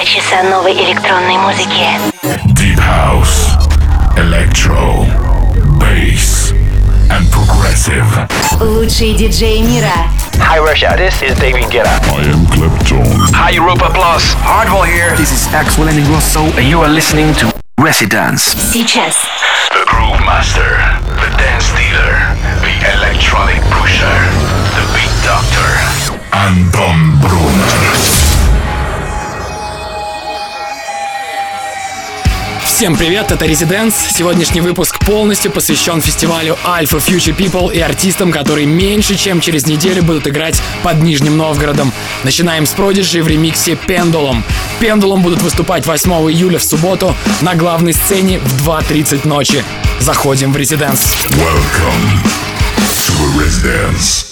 Два часа новой электронной музыки. Deep House, Electro, Bass and Progressive. Лучшие диджеи мира. Hi Russia, this is David Guetta. I am Clapton. Hi Europa Plus, Hardwell here. This is Axel and Grosso, and you are listening to Residence. Сейчас. The Groove Master, the Dance Dealer, the Electronic Pusher, the Beat Doctor, Anton Brunner. Всем привет, это Residents. Сегодняшний выпуск полностью посвящен фестивалю Alpha Future People и артистам, которые меньше чем через неделю будут играть под Нижним Новгородом. Начинаем с Prodigy в ремиксе Pendulum. Pendulum будут выступать 8 июля в субботу на главной сцене в 2.30 ночи. Заходим в Residents. Welcome to Residence.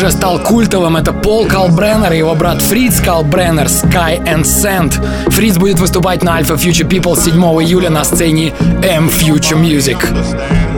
Уже стал культовым, это Пол Калбреннер и его брат Фриц Калбреннер «Sky and Sand». Фриц будет выступать на Alpha Future People 7 июля на сцене M Future Music.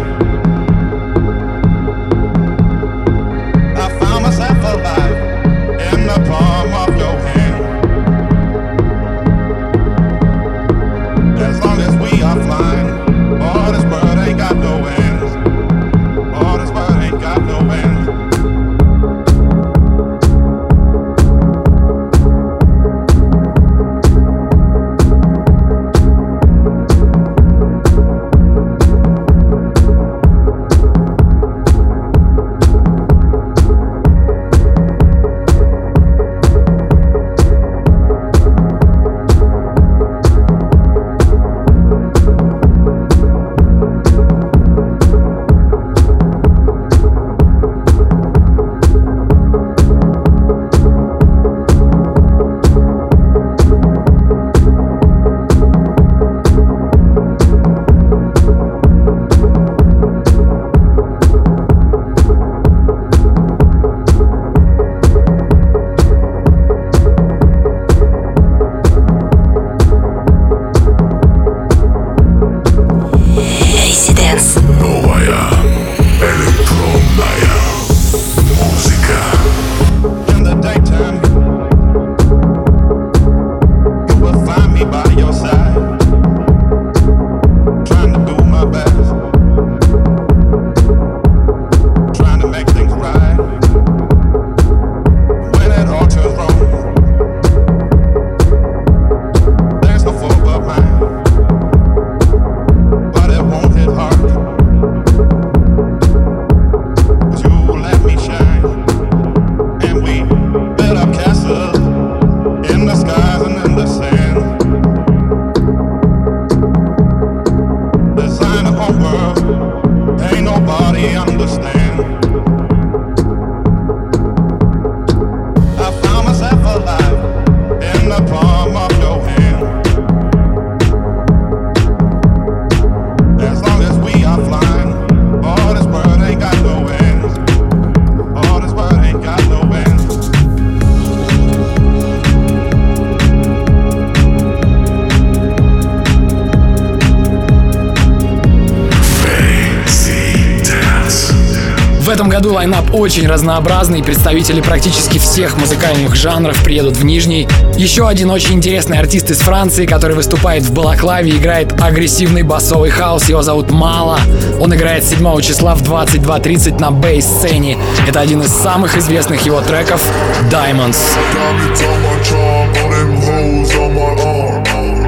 Году лайнап очень разнообразный, представители практически всех музыкальных жанров приедут в Нижний. Еще один очень интересный артист из Франции, который выступает в Балаклаве, играет агрессивный басовый хаос, его зовут Мала. Он играет 7 числа в 22.30 на бейс-сцене. Это один из самых известных его треков «Diamonds».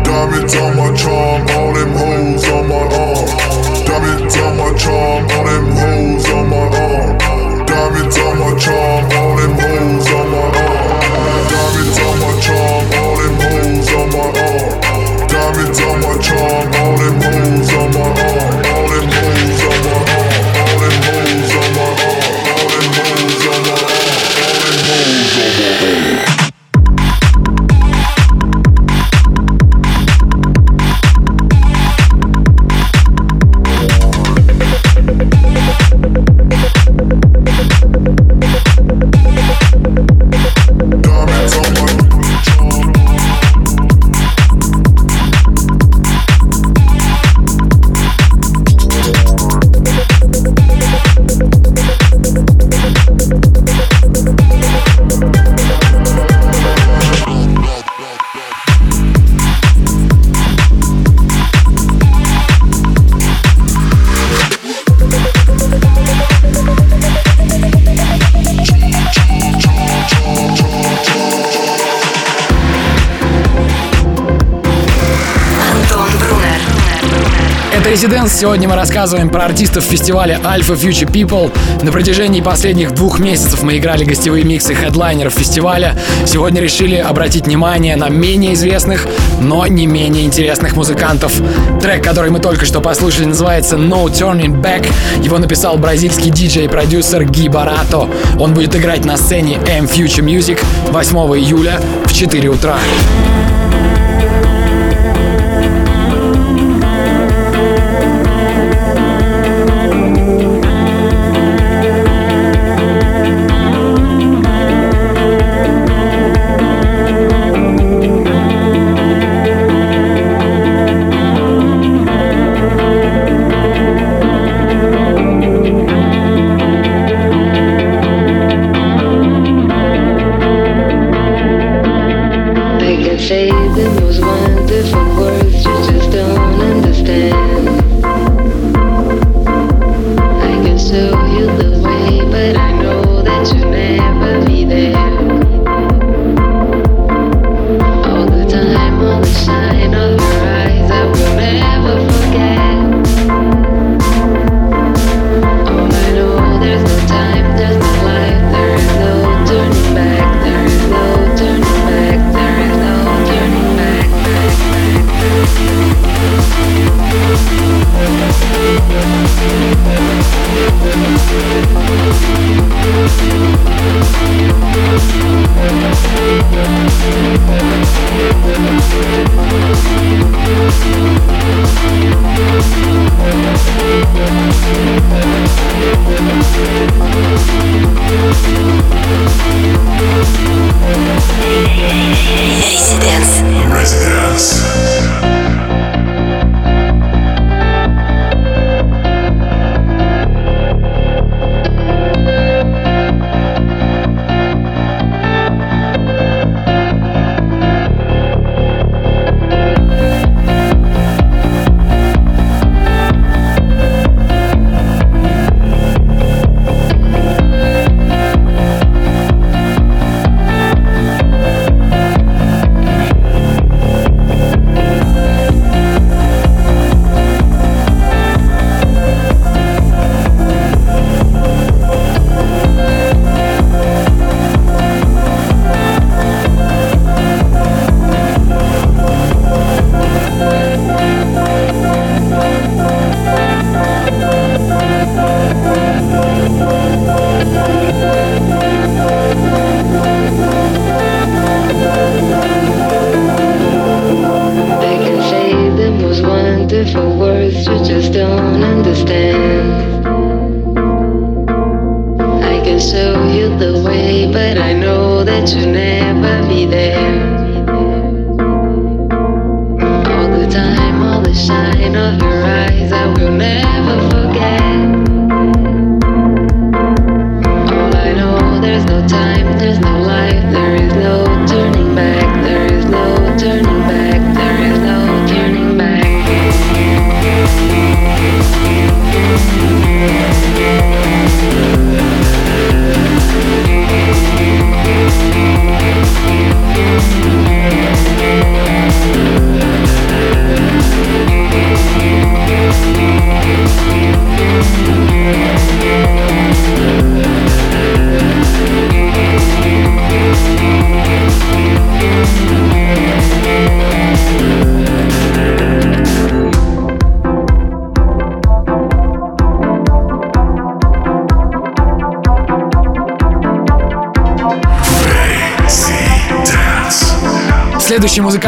Diamonds on my charm, all them hoes on my arm. Diamonds on my charm, charm, thank you Residence. Сегодня мы рассказываем про артистов фестиваля Alpha Future People. На протяжении последних двух месяцев мы играли гостевые миксы хедлайнеров фестиваля. Сегодня решили обратить внимание на менее известных, но не менее интересных музыкантов. Трек, который мы только что послушали, называется No Turning Back. Его написал бразильский диджей и продюсер Ги Барато. Он будет играть на сцене M Future Music 8 июля в 4 утра.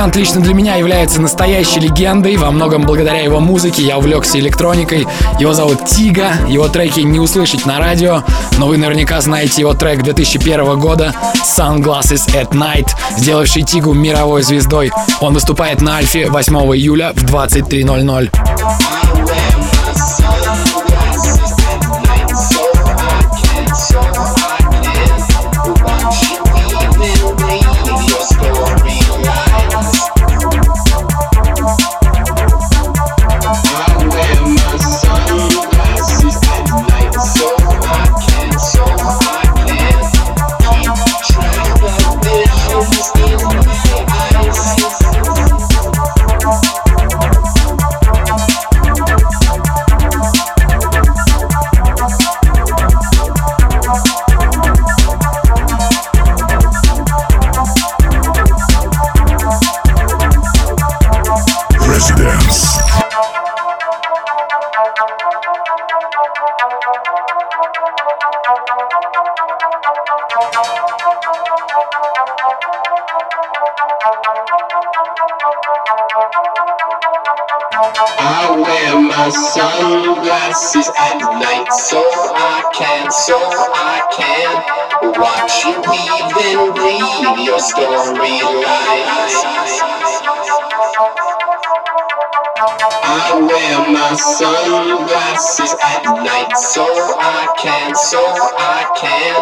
Музыкант лично для меня является настоящей легендой. Во многом благодаря его музыке я увлекся электроникой. Его зовут Тига. Его треки не услышать на радио, но вы наверняка знаете его трек 2001 года Sunglasses at Night, сделавший Тигу мировой звездой. Он выступает на Альфе 8 июля в 23.00. sunglasses at night so I can, so I can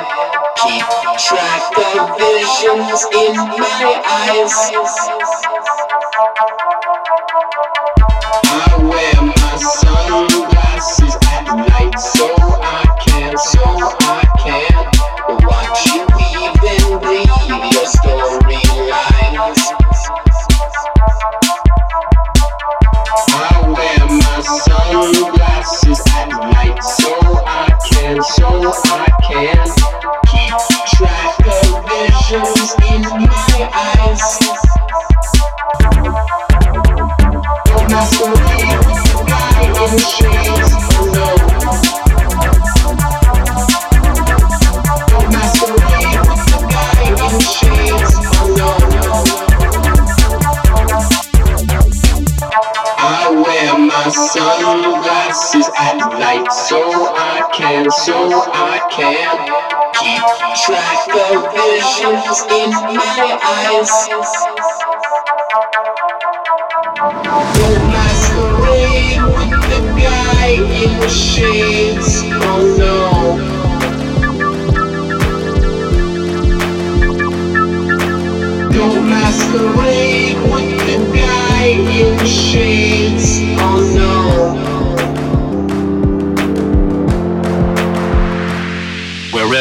keep track of visions in my eyes. I wear my sunglasses Can, so I can keep track of visions in my eyes. Don't masquerade with the guy in the shades, oh no. Don't masquerade with the guy in the shades, oh no.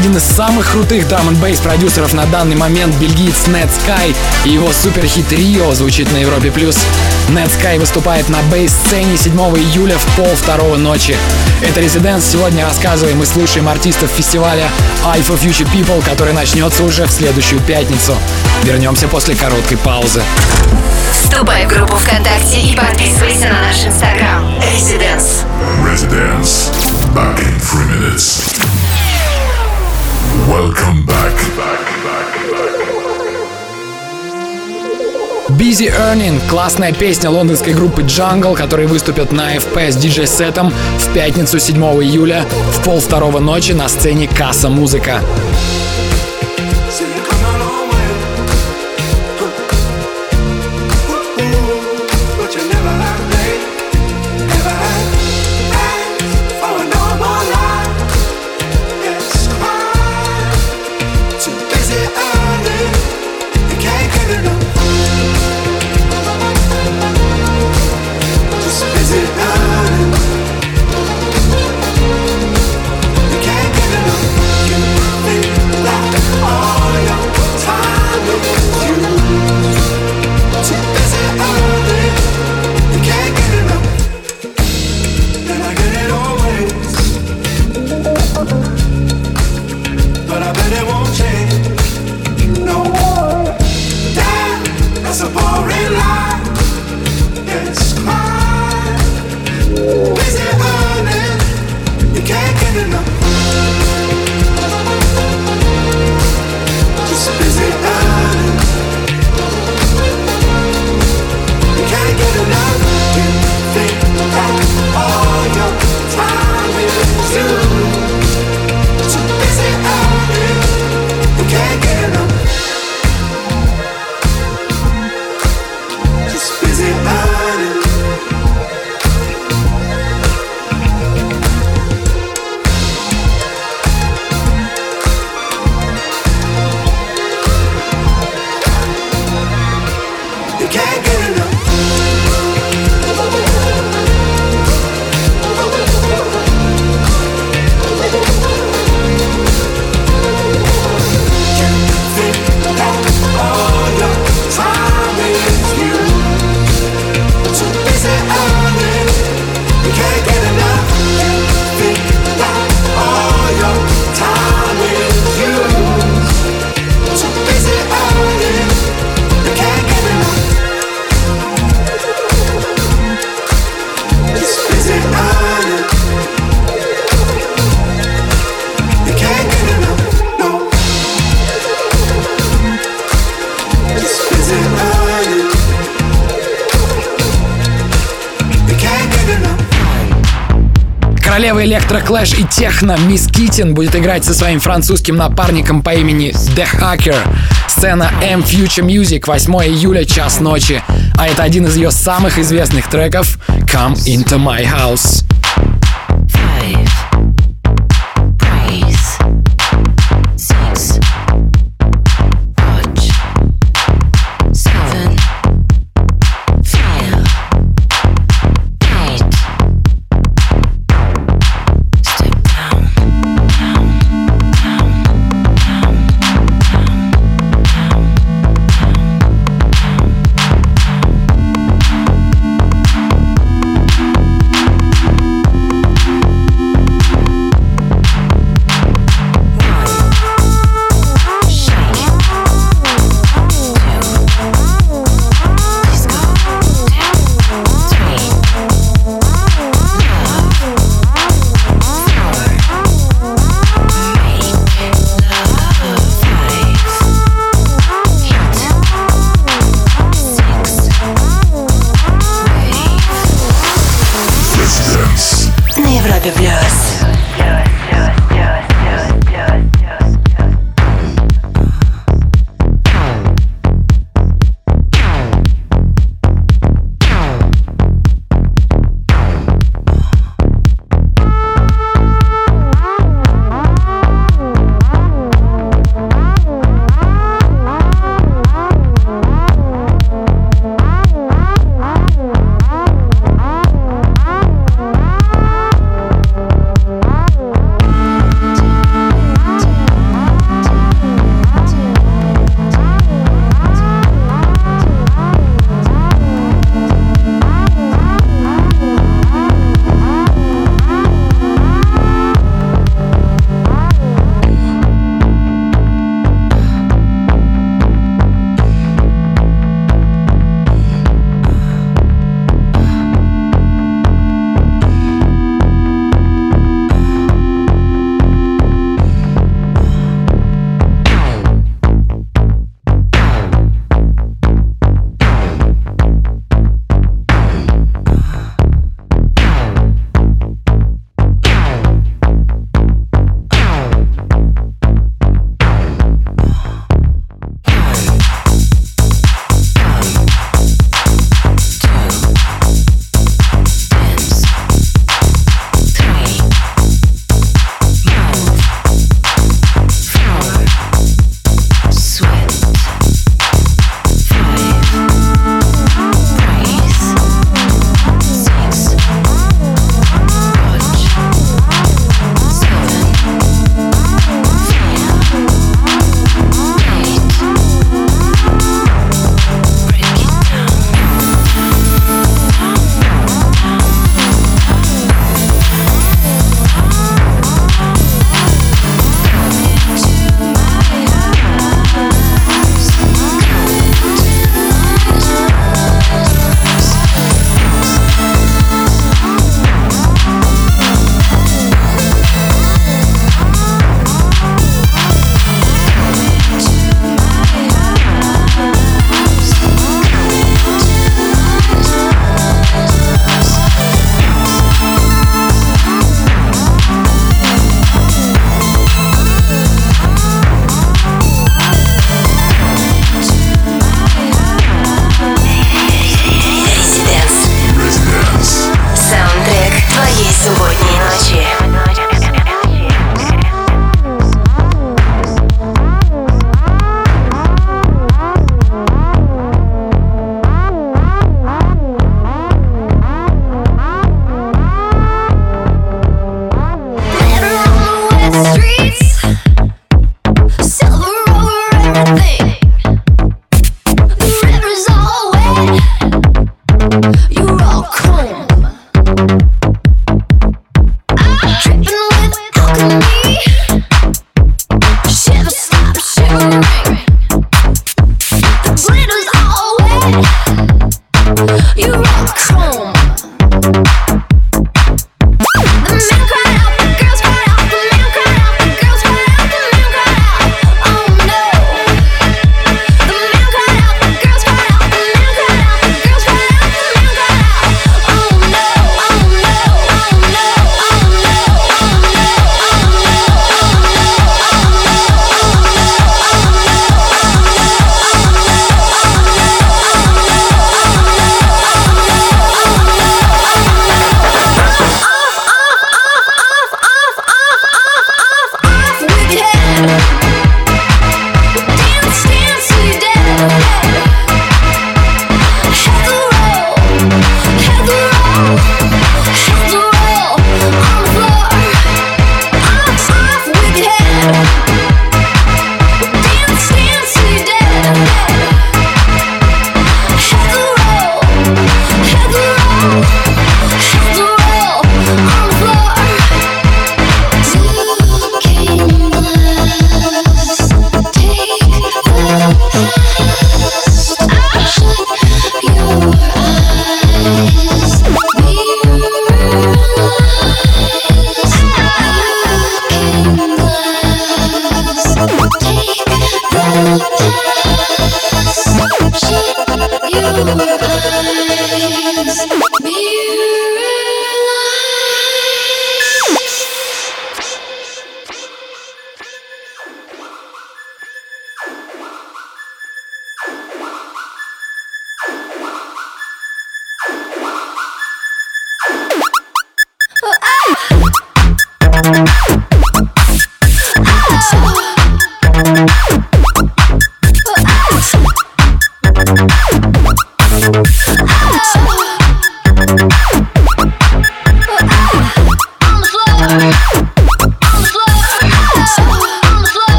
Один из самых крутых драм н бейс продюсеров на данный момент бельгиец Ned Sky и его суперхит Рио звучит на Европе+. плюс. Ned Sky выступает на бейс-сцене 7 июля в пол второго ночи. Это Резиденс. Сегодня рассказываем и слушаем артистов фестиваля Alpha Future People, который начнется уже в следующую пятницу. Вернемся после короткой паузы. Вступай в группу ВКонтакте и подписывайся на наш инстаграм. Residence. Residence. Back in three minutes. Welcome back. Busy Earning — классная песня лондонской группы Jungle, которые выступят на FP с диджей-сетом в пятницу 7 июля в пол второго ночи на сцене Касса Музыка. Электроклэш и техно Miss Kittin будет играть со своим французским напарником по имени The Hacker. Сцена M Future Music 8 июля, час ночи. А это один из ее самых известных треков Come Into My House.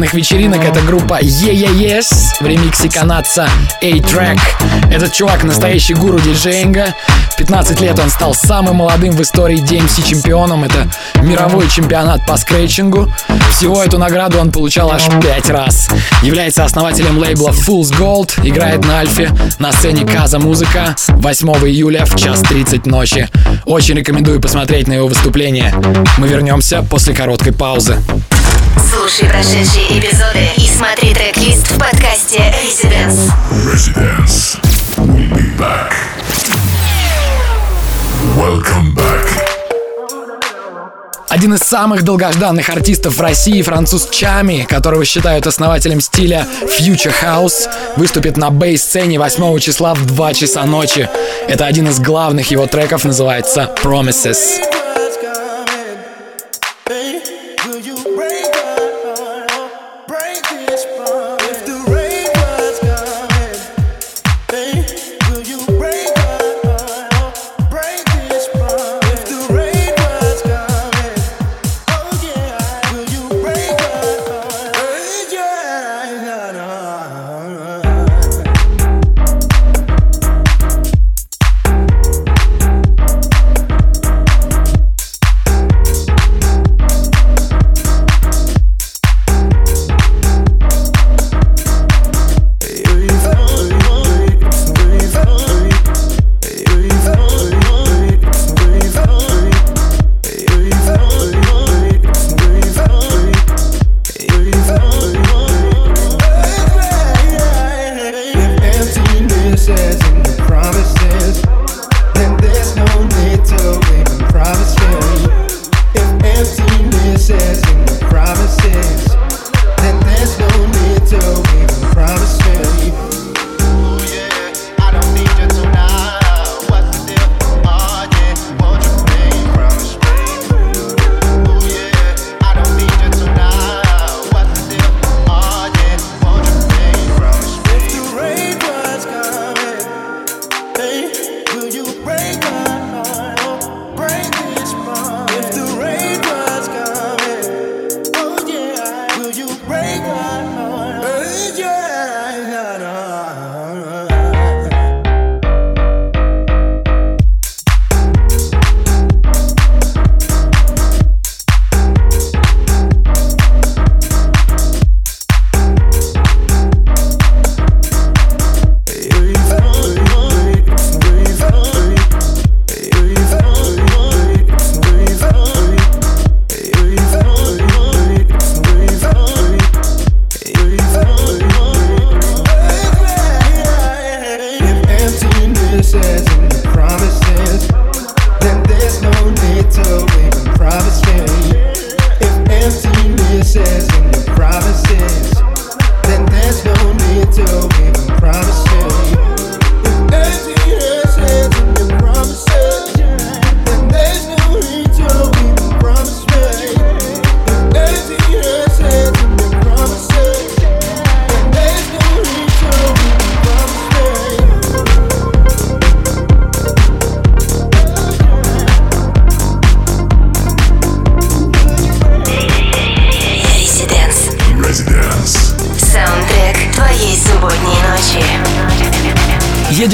Пьяных вечеринок — это группа Yeah Yes в ремиксе канадца A-Track. Этот чувак — настоящий гуру диджеинга. 15 лет он стал самым молодым в истории DMC чемпионом. Это мировой чемпионат по скретчингу. Всего эту награду он получал аж 5 раз. Является основателем лейбла Fool's Gold. Играет на Альфе на сцене Каза Музыка 8 июля в час 30 ночи. Очень рекомендую посмотреть на его выступление. Мы вернемся после короткой паузы. Слушай прошедшие эпизоды и смотри трек-лист в подкасте Residence. Residence. We'll be back. Welcome back. Один из самых долгожданных артистов в России, француз Чами, которого считают основателем стиля Future House, выступит на бейс-сцене 8 числа в 2 часа ночи. Это один из главных его треков, называется Promises.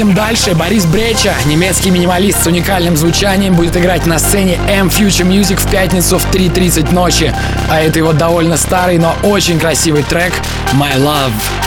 Дальше Борис Бреча, немецкий минималист с уникальным звучанием, будет играть на сцене M Future Music в пятницу в 3.30 ночи. А это его довольно старый, но очень красивый трек «My Love».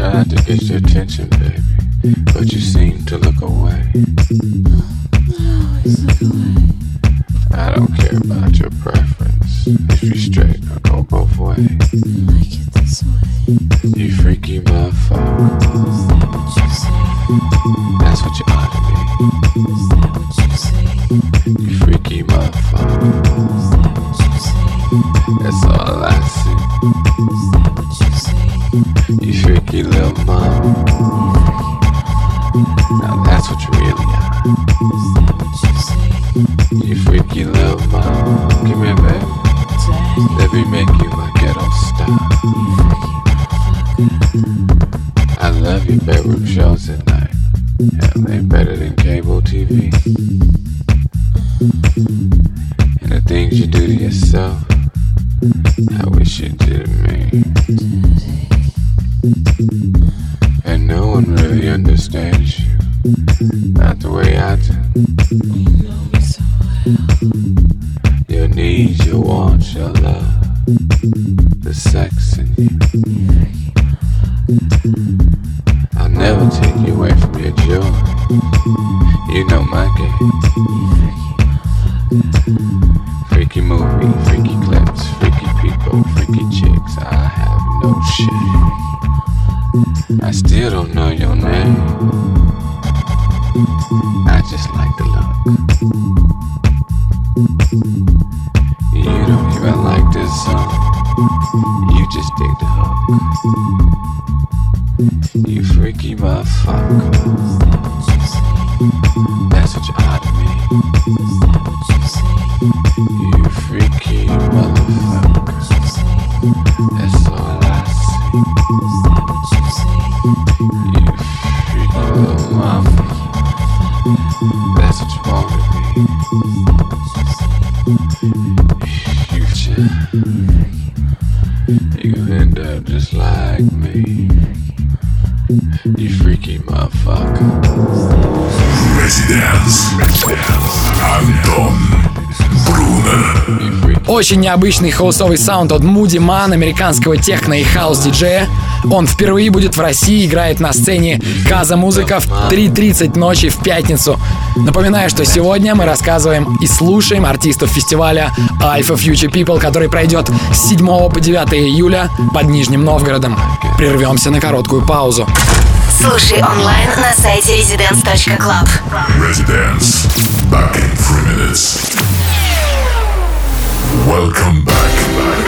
tried to get your attention, baby, but you seem to look away. I look away. I don't care about your preference. If you straight, I'll go both ways. just like. You don't even like this song. You just dig the hook. Очень необычный хаосовый саунд от Муди Ман, американского техно и хаос-диджея. Он впервые будет в России, играет на сцене Каза Музыка в 3.30 ночи в пятницу. Напоминаю, что сегодня мы рассказываем и слушаем артистов фестиваля Alpha Future People, который пройдет с 7 по 9 июля под Нижним Новгородом. Прервемся на короткую паузу. Слушай онлайн на сайте residence.club. Residence. Back in three minutes. Welcome back.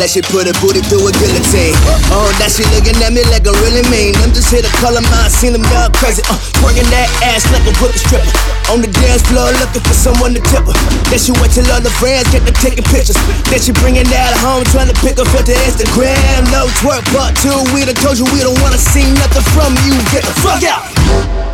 Like she put a booty through a guillotine. Oh, that she looking at me like I really mean. I'm just here to color mine, seen them young crazy. Uh, that ass like a wicked stripper. On the dance floor looking for someone to tip her. Then she went to all the friends, get to taking pictures. Then she bringing that home, trying to pick up for the Instagram. No twerk part two. We done told you we don't wanna see nothing from you. Get the fuck out.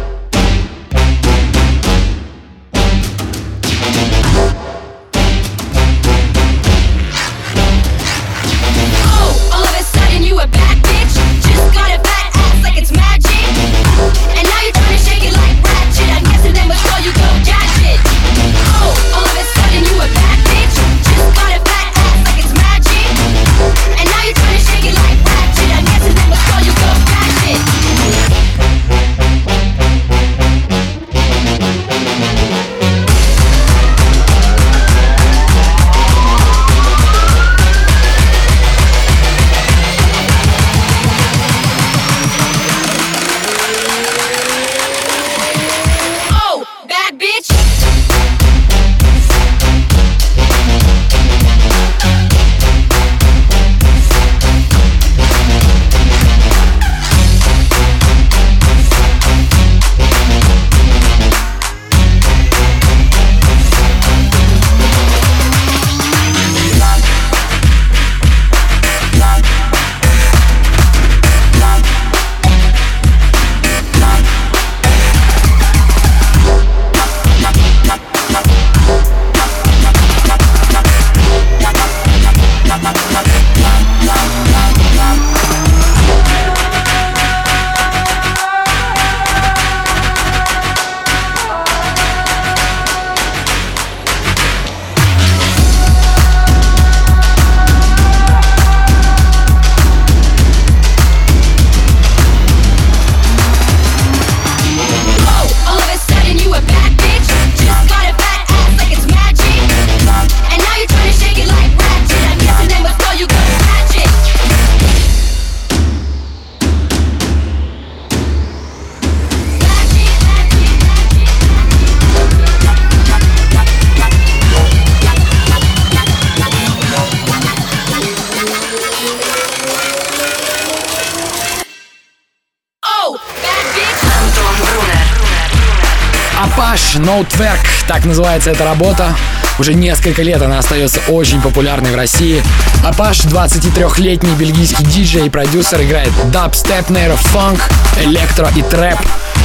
Так называется эта работа. Уже несколько лет она остается очень популярной в России. Апаш 23-летний бельгийский диджей и продюсер играет дабстеп, нейрофанк, электро и трэп.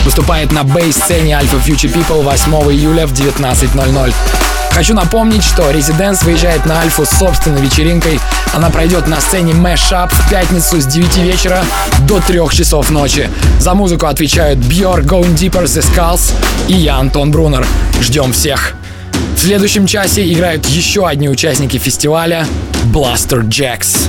Выступает на бейс-сцене Alpha Future People 8 июля в 19.00. Хочу напомнить, что Residents выезжает на Альфу с собственной вечеринкой. Она пройдет на сцене Mashup в пятницу с 9 вечера до 3 часов ночи. За музыку отвечают Björk, Going Deeper, The Skulls и я, Антон Брунер. Ждем всех. В следующем часе играют еще одни участники фестиваля Blaster Jacks.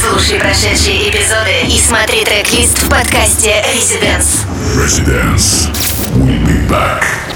Слушай прошедшие эпизоды и смотри трек-лист в подкасте Residence. Residence. We'll be back.